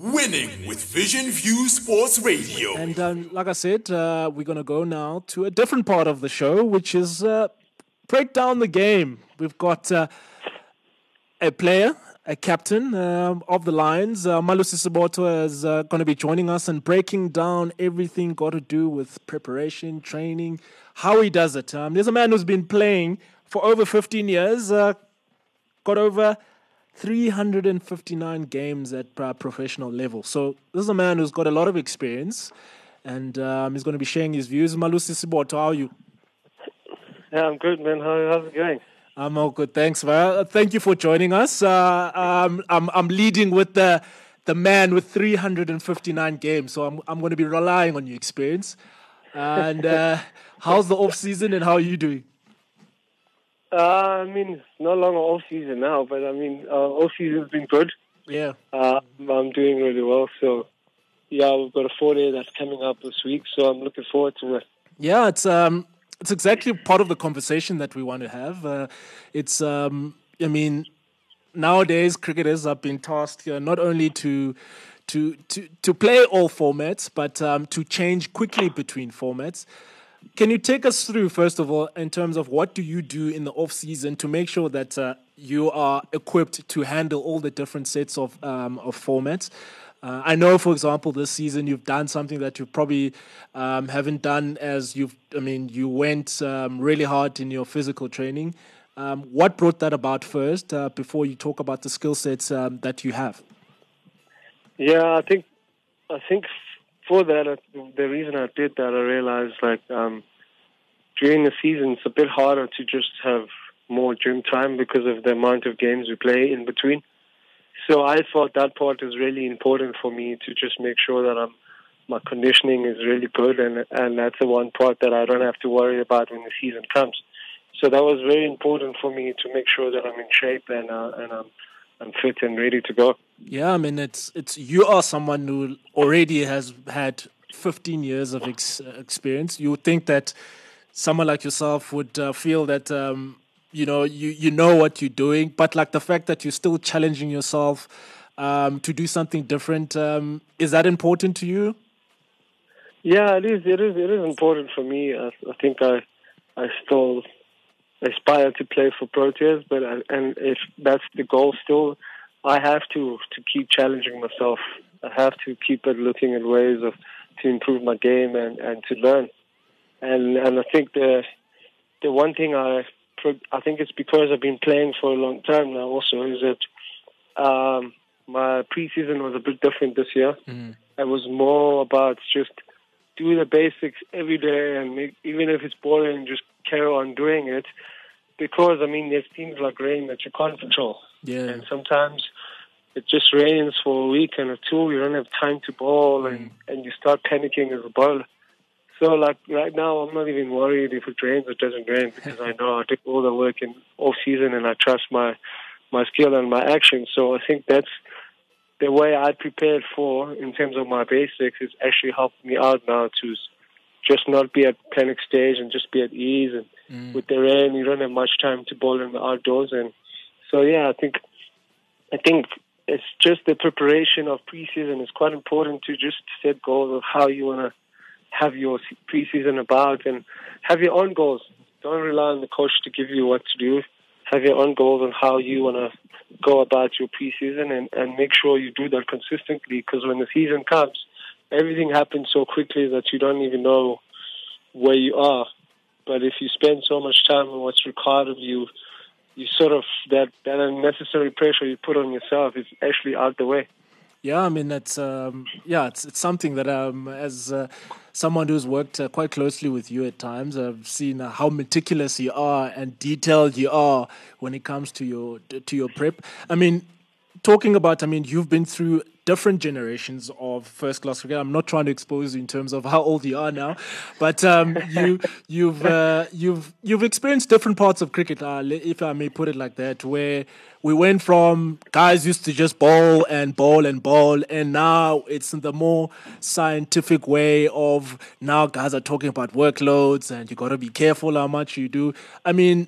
Winning with Vision View Sports Radio. And um, like I said, uh, we're going to go now to a different part of the show, which is uh, break down the game. We've got uh, a player, a captain um, of the Lions. Uh, Malusi Siboto is uh, going to be joining us and breaking down everything got to do with preparation, training, how he does it. Um, there's a man who's been playing for over 15 years, uh, got over 359 games at professional level. So this is a man who's got a lot of experience, and um, he's going to be sharing his views. Malusi Siboto, how are you? Yeah, I'm good, man. How, how's it going? I'm all good, thanks. Well, thank you for joining us. Uh, um, I'm I'm leading with the the man with 359 games, so I'm I'm going to be relying on your experience. And uh, how's the off season, and how are you doing? Uh, I mean, it's no longer off season now, but I mean, uh, off season's been good. Yeah. Uh, I'm doing really well. So, yeah, we've got a four day that's coming up this week, so I'm looking forward to it. Yeah, it's um, it's exactly part of the conversation that we want to have. Uh, it's um, I mean, nowadays cricketers have been tasked uh, not only to to to to play all formats, but um, to change quickly between formats. Can you take us through first of all in terms of what do you do in the off season to make sure that uh, you are equipped to handle all the different sets of um, of formats? Uh, I know, for example, this season you've done something that you probably um, haven't done as you've. I mean, you went um, really hard in your physical training. Um, what brought that about first, uh, before you talk about the skill sets um, that you have? Yeah, I think I think for that, the reason I did that, I realized like um, during the season, it's a bit harder to just have more gym time because of the amount of games we play in between. So I thought that part is really important for me to just make sure that I'm my conditioning is really good, and and that's the one part that I don't have to worry about when the season comes. So that was very important for me to make sure that I'm in shape and uh, and I'm I'm fit and ready to go. Yeah, I mean it's it's you are someone who already has had 15 years of ex- experience. You would think that someone like yourself would uh, feel that um, you know you you know what you're doing, but like the fact that you're still challenging yourself um, to do something different um, is that important to you? Yeah, it is. It is. It is important for me. I, I think I I still aspire to play for Proteas, but I, and if that's the goal still, I have to to keep challenging myself. I have to keep at looking at ways of to improve my game and, and to learn. And and I think the the one thing I I think it's because I've been playing for a long time now. Also, is that um, my preseason was a bit different this year. Mm. It was more about just do the basics every day, and even if it's boring, just carry on doing it. Because I mean, there's things like rain that you can't control, Yeah. and sometimes it just rains for a week and or two. You don't have time to bowl, and mm. and you start panicking as a bowler. So like right now, I'm not even worried if it rains or doesn't rain because I know I did all the work in off season and I trust my my skill and my action. So I think that's the way I prepared for in terms of my basics is actually helping me out now to just not be at panic stage and just be at ease. And Mm. with the rain, you don't have much time to bowl in the outdoors. And so yeah, I think I think it's just the preparation of preseason. It's quite important to just set goals of how you want to have your se- preseason about and have your own goals. Don't rely on the coach to give you what to do. Have your own goals on how you want to go about your preseason and, and make sure you do that consistently because when the season comes, everything happens so quickly that you don't even know where you are. But if you spend so much time on what's required of you, you sort of that that unnecessary pressure you put on yourself is actually out the way. Yeah, I mean that's um, yeah, it's it's something that um, as uh, someone who's worked uh, quite closely with you at times, I've seen uh, how meticulous you are and detailed you are when it comes to your to your prep. I mean, talking about, I mean, you've been through different generations of first class cricket. I'm not trying to expose you in terms of how old you are now, but um, you you've uh, you've you've experienced different parts of cricket, uh, if I may put it like that, where we went from guys used to just bowl and bowl and bowl, and now it's the more scientific way of now guys are talking about workloads and you got to be careful how much you do. I mean,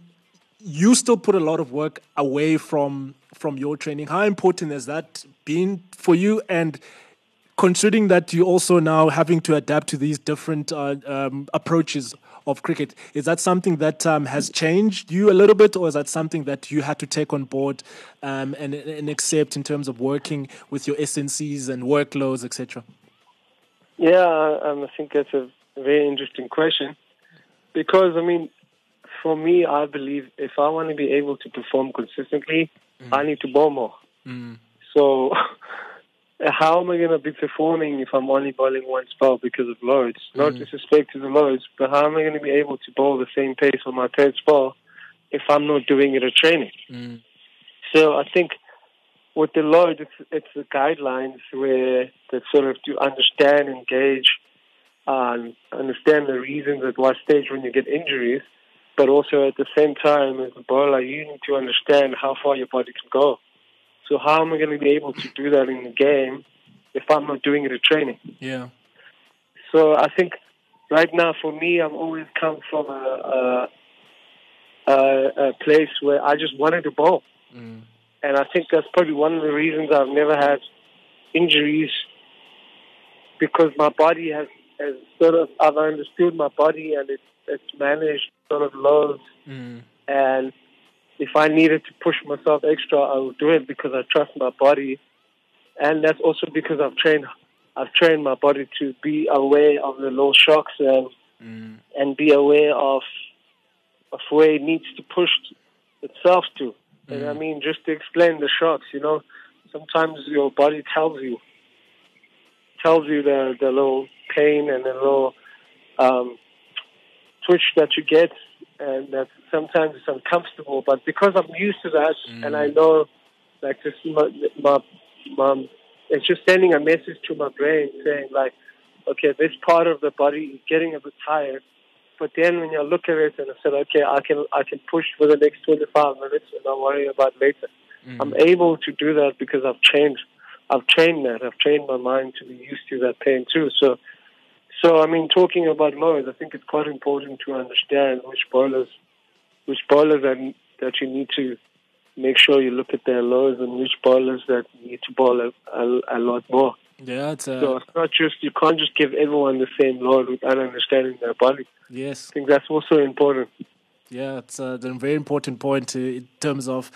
you still put a lot of work away from from your training. How important has that been for you? And considering that you also now having to adapt to these different uh, um, approaches of cricket, is that something that um, has changed you a little bit, or is that something that you had to take on board um, and, and accept in terms of working with your SNCs and workloads, etc.? Yeah, um, I think that's a very interesting question because I mean, for me, I believe if I want to be able to perform consistently, mm. I need to bowl more. Mm. So, how am I going to be performing if I'm only bowling one spell because of loads? Mm. Not disrespect to the loads, but how am I going to be able to bowl the same pace on my third spell if I'm not doing it at training? Mm. So, I think with the load, it's, it's the guidelines where that sort of to understand, engage, uh, understand the reasons at what stage when you get injuries but also at the same time, as a bowler, you need to understand how far your body can go. So how am I going to be able to do that in the game if I'm not doing it in training? Yeah. So I think right now for me, I've always come from a, a, a place where I just wanted to bowl. Mm. And I think that's probably one of the reasons I've never had injuries because my body has, has sort of, I've understood my body and it's, it's managed sort of lows. Mm. And if I needed to push myself extra, I would do it because I trust my body. And that's also because I've trained, I've trained my body to be aware of the low shocks and mm. and be aware of of where it needs to push itself to. Mm. And I mean, just to explain the shocks, you know, sometimes your body tells you tells you the the little pain and the little um, twitch that you get, and that sometimes it's uncomfortable. But because I'm used to that, mm. and I know, like, this, my, my, my, it's just sending a message to my brain saying, like, okay, this part of the body is getting a bit tired. But then when you look at it and I said, okay, I can I can push for the next 25 minutes and not worry about later. Mm. I'm able to do that because I've changed. I've trained that. I've trained my mind to be used to that pain too. So so, I mean, talking about lows, I think it's quite important to understand which bowlers, which bowlers that, that you need to make sure you look at their lows and which bowlers that need to bowl a, a, a lot more. Yeah, it's uh... so it's not just you can't just give everyone the same load without understanding their body. Yes, I think that's also important. Yeah, it's a, a very important point in terms of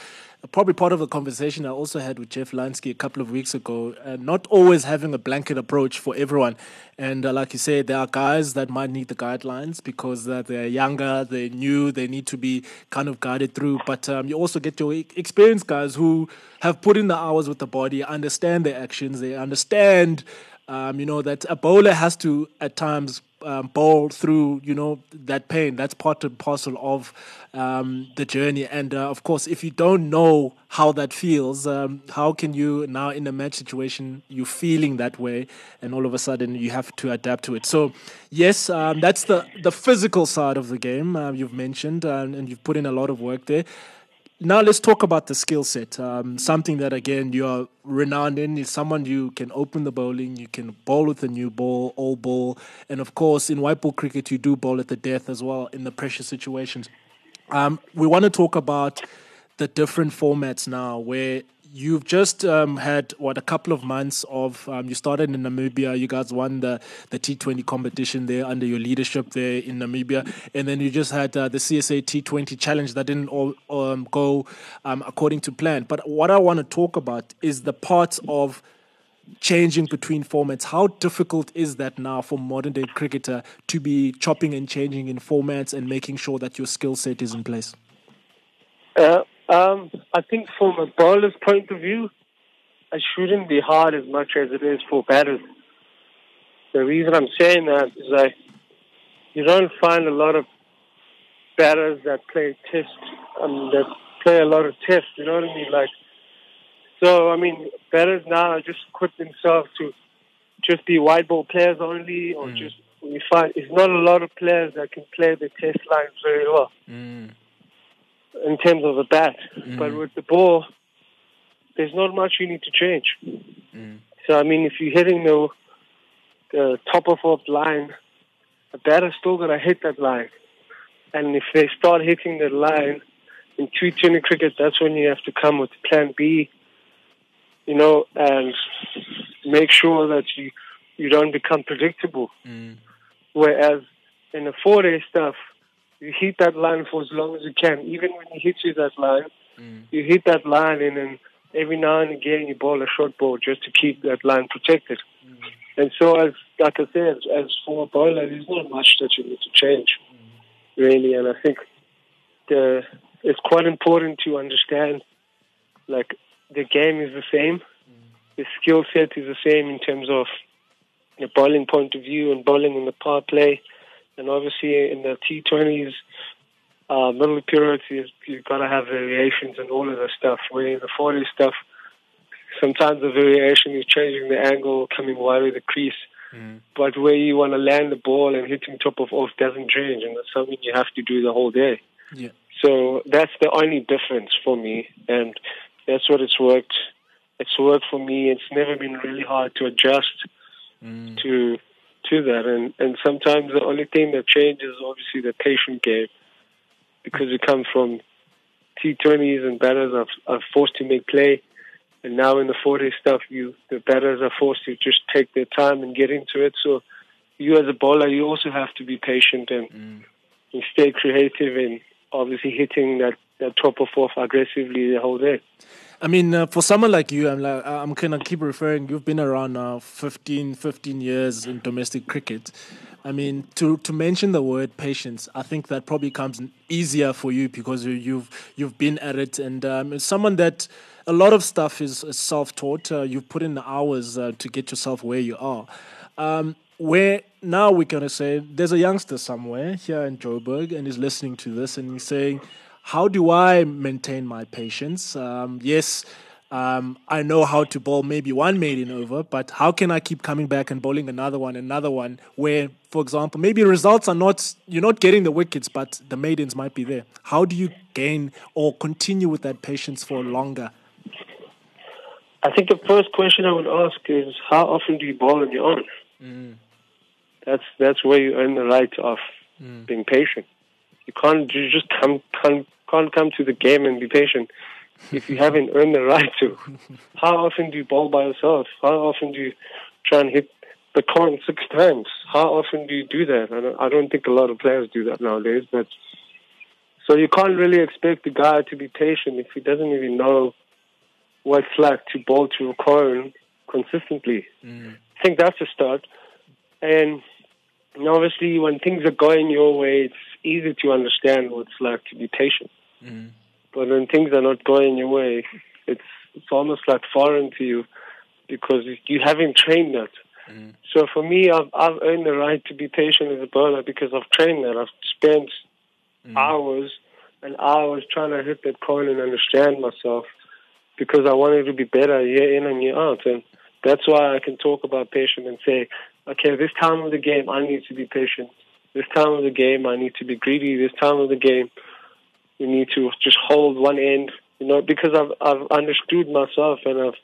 probably part of the conversation I also had with Jeff Lansky a couple of weeks ago. Uh, not always having a blanket approach for everyone, and uh, like you said, there are guys that might need the guidelines because uh, they're younger, they're new, they need to be kind of guided through. But um, you also get your experienced guys who have put in the hours with the body, understand their actions, they understand. Um, you know that a bowler has to at times um, bowl through, you know, that pain. That's part and parcel of um, the journey. And uh, of course, if you don't know how that feels, um, how can you now in a match situation you're feeling that way, and all of a sudden you have to adapt to it. So, yes, um, that's the the physical side of the game uh, you've mentioned, uh, and you've put in a lot of work there now let's talk about the skill set. Um, something that again you are renowned in is someone you can open the bowling, you can bowl with a new ball, all ball, and of course in white ball cricket you do bowl at the death as well in the pressure situations. Um, we want to talk about the different formats now where you've just um, had what a couple of months of um, you started in Namibia. You guys won the the T20 competition there under your leadership there in Namibia, and then you just had uh, the CSA T20 challenge that didn't all um, go um, according to plan. But what I want to talk about is the parts of changing between formats. How difficult is that now for modern day cricketer to be chopping and changing in formats and making sure that your skill set is in place? Uh, um, I think from a bowler's point of view, it shouldn't be hard as much as it is for batters. The reason I'm saying that is that you don't find a lot of batters that play test, um, that play a lot of tests. You know what I mean? Like, so I mean, batters now just equip themselves to just be white ball players only, or mm. just we find it's not a lot of players that can play the test lines very well. Mm in terms of the bat. Mm. But with the ball, there's not much you need to change. Mm. So I mean, if you're hitting the the top of the line, a batter's still gonna hit that line. And if they start hitting that line, in T20 cricket, that's when you have to come with Plan B, you know, and make sure that you you don't become predictable. Mm. Whereas in the four day stuff, you hit that line for as long as you can. Even when you hit you that line, Mm. you hit that line and then every now and again you bowl a short ball just to keep that line protected. Mm. And so as like I said, as for a bowler there's not much that you need to change mm. really and I think the it's quite important to understand like the game is the same. Mm. The skill set is the same in terms of the bowling point of view and bowling in the power play and obviously in the T20s uh, middle periods, you, you've got to have variations and all of the stuff. Where in the 40 stuff, sometimes the variation is changing the angle, coming wide of the crease. Mm. But where you want to land the ball and hitting top of off doesn't change, and that's something you have to do the whole day. Yeah. So that's the only difference for me, and that's what it's worked. It's worked for me. It's never been really hard to adjust Mm. to to that, and and sometimes the only thing that changes is obviously the patient game, because you come from T20s and batters are, are forced to make play, and now in the 40 stuff, you the batters are forced to just take their time and get into it. So you as a bowler, you also have to be patient and, Mm. and stay creative and obviously hitting that top of off aggressively the whole day. I mean, uh, for someone like you, I'm like I'm gonna keep referring. You've been around now 15, 15 years in domestic cricket. I mean, to to mention the word patience, I think that probably comes easier for you because you, you've you've been at it, and um, someone that a lot of stuff is, is self-taught. Uh, you've put in the hours uh, to get yourself where you are. Um, where now we're gonna say there's a youngster somewhere here in Joburg, and he's listening to this, and he's saying, "How do I maintain my patience?" Um, yes, um, I know how to bowl maybe one maiden over, but how can I keep coming back and bowling another one, another one? Where, for example, maybe results are not you're not getting the wickets, but the maidens might be there. How do you gain or continue with that patience for longer? I think the first question I would ask is how often do you bowl on your own? That's that's where you earn the right of being patient. You can't you just come can't, can't come to the game and be patient if you haven't earned the right to. How often do you bowl by yourself? How often do you try and hit the coin six times? How often do you do that? I don't, I don't think a lot of players do that nowadays. But so you can't really expect the guy to be patient if he doesn't even know what it's like to bowl to a coin consistently. Mm. I think that's a start. And and obviously, when things are going your way, it's easy to understand what it's like to be patient. Mm-hmm. But when things are not going your way, it's it's almost like foreign to you because you haven't trained that. Mm-hmm. So for me, I've I've earned the right to be patient as a bowler because I've trained that. I've spent mm-hmm. hours and hours trying to hit that coin and understand myself because I wanted to be better year in and year out. And that's why I can talk about patience and say, okay, this time of the game, I need to be patient. This time of the game, I need to be greedy. This time of the game, we need to just hold one end, you know, because I've I've understood myself and I've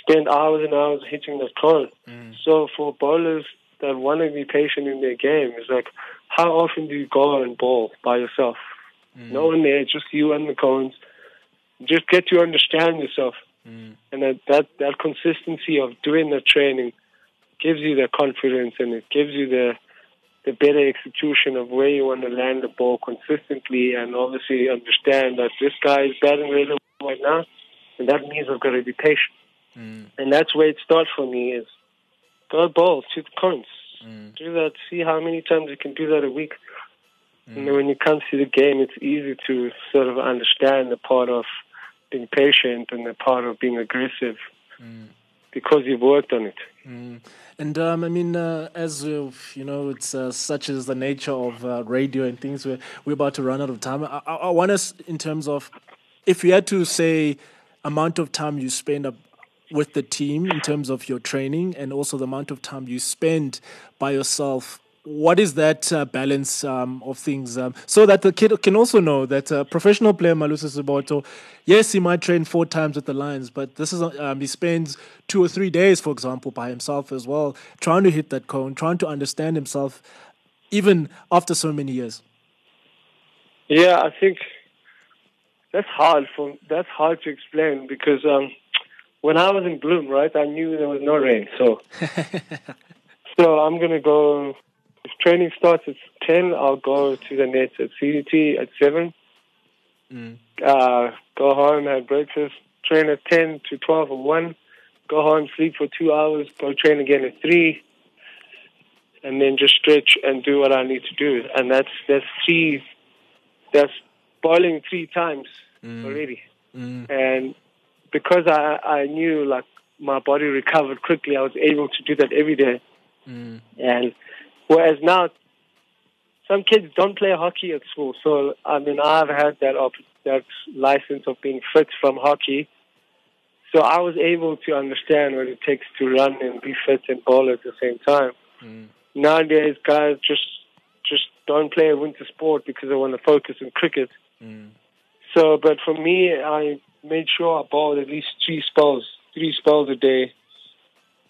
spent hours and hours hitting that coin. Mm. So for bowlers that want to be patient in their game, it's like, how often do you go and bowl by yourself? Mm. No one there, just you and the cones. Just get to understand yourself, mm. and that, that that consistency of doing the training gives you the confidence and it gives you the the better execution of where you want to land the ball consistently and obviously understand that this guy is batting really well right now and that means I've got to be patient. Mm. And that's where it starts for me is go to the cones. Mm. Do that, see how many times you can do that a week. Mm. And then when you come to the game it's easy to sort of understand the part of being patient and the part of being aggressive because you've worked on it. And um, I mean, uh, as we've, you know, it's uh, such as the nature of uh, radio and things. We're we're about to run out of time. I, I, I want us in terms of if you had to say amount of time you spend up with the team in terms of your training and also the amount of time you spend by yourself. What is that uh, balance um, of things um, so that the kid can also know that a professional player Malusi Siboto, yes, he might train four times with the Lions, but this is um, he spends two or three days, for example, by himself as well, trying to hit that cone, trying to understand himself, even after so many years. Yeah, I think that's hard for that's hard to explain because um, when I was in Bloem, right, I knew there was no rain, so so I'm gonna go. If training starts at ten, I'll go to the nets at CDT at seven. Mm. Uh, go home, have breakfast, train at ten to twelve or one. Go home, sleep for two hours, go train again at three, and then just stretch and do what I need to do. And that's that's three. That's boiling three times already. And because I I knew like my body recovered quickly, I was able to do that every day. And whereas now, some kids don't play hockey at school. So I mean, I've had that op- that license of being fit from hockey. So I was able to understand what it takes to run and be fit and bowl at the same time. Mm. Nowadays, guys just just don't play a winter sport because they want to focus on cricket. Mm. So, but for me, I made sure I bowled at least three spells, three spells a day,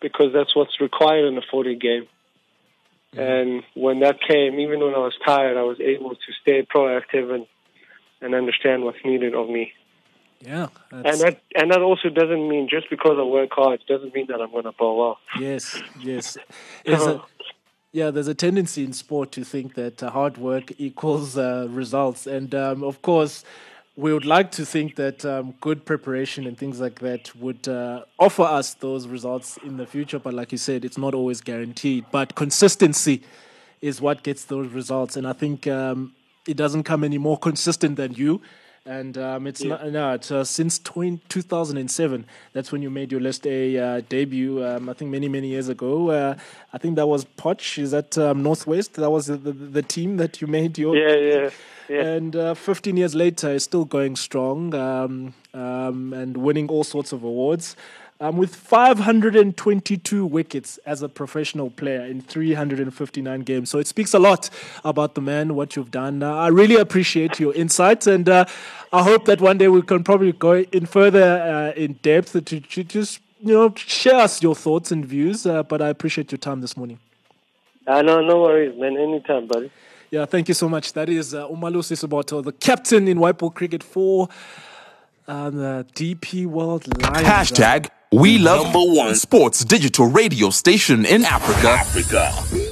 because that's what's required in a 40 game. And when that came, even when I was tired, I was able to stay proactive and and understand what's needed of me. Yeah. And that and that also doesn't mean just because I work hard it doesn't mean that I'm going to bowl well. Yes, yes. There's a, yeah, there's a tendency in sport to think that uh, hard work equals uh, results. And um, of course, we would like to think that um, good preparation and things like that would uh, offer us those results in the future. But like you said, it's not always guaranteed. But consistency is what gets those results. And I think um, it doesn't come any more consistent than you. And um, it's not no, it's, uh, since 20, 2007. That's when you made your List A uh, debut. Um, I think many many years ago. Uh, I think that was Potch. Is that um, Northwest? That was the, the, the team that you made your. Yeah, yeah, yeah. And uh, 15 years later, it's still going strong um, um, and winning all sorts of awards. Um, with 522 wickets as a professional player in 359 games. So it speaks a lot about the man, what you've done. Uh, I really appreciate your insights, and uh, I hope that one day we can probably go in further uh, in depth to, to just you know share us your thoughts and views. Uh, but I appreciate your time this morning. I know, no worries, man. Anytime, buddy. Yeah, thank you so much. That is uh, Umalusi Siboto, the captain in white ball cricket for uh, the DP World Lions. Hashtag we love number one sports digital radio station in Africa. Africa.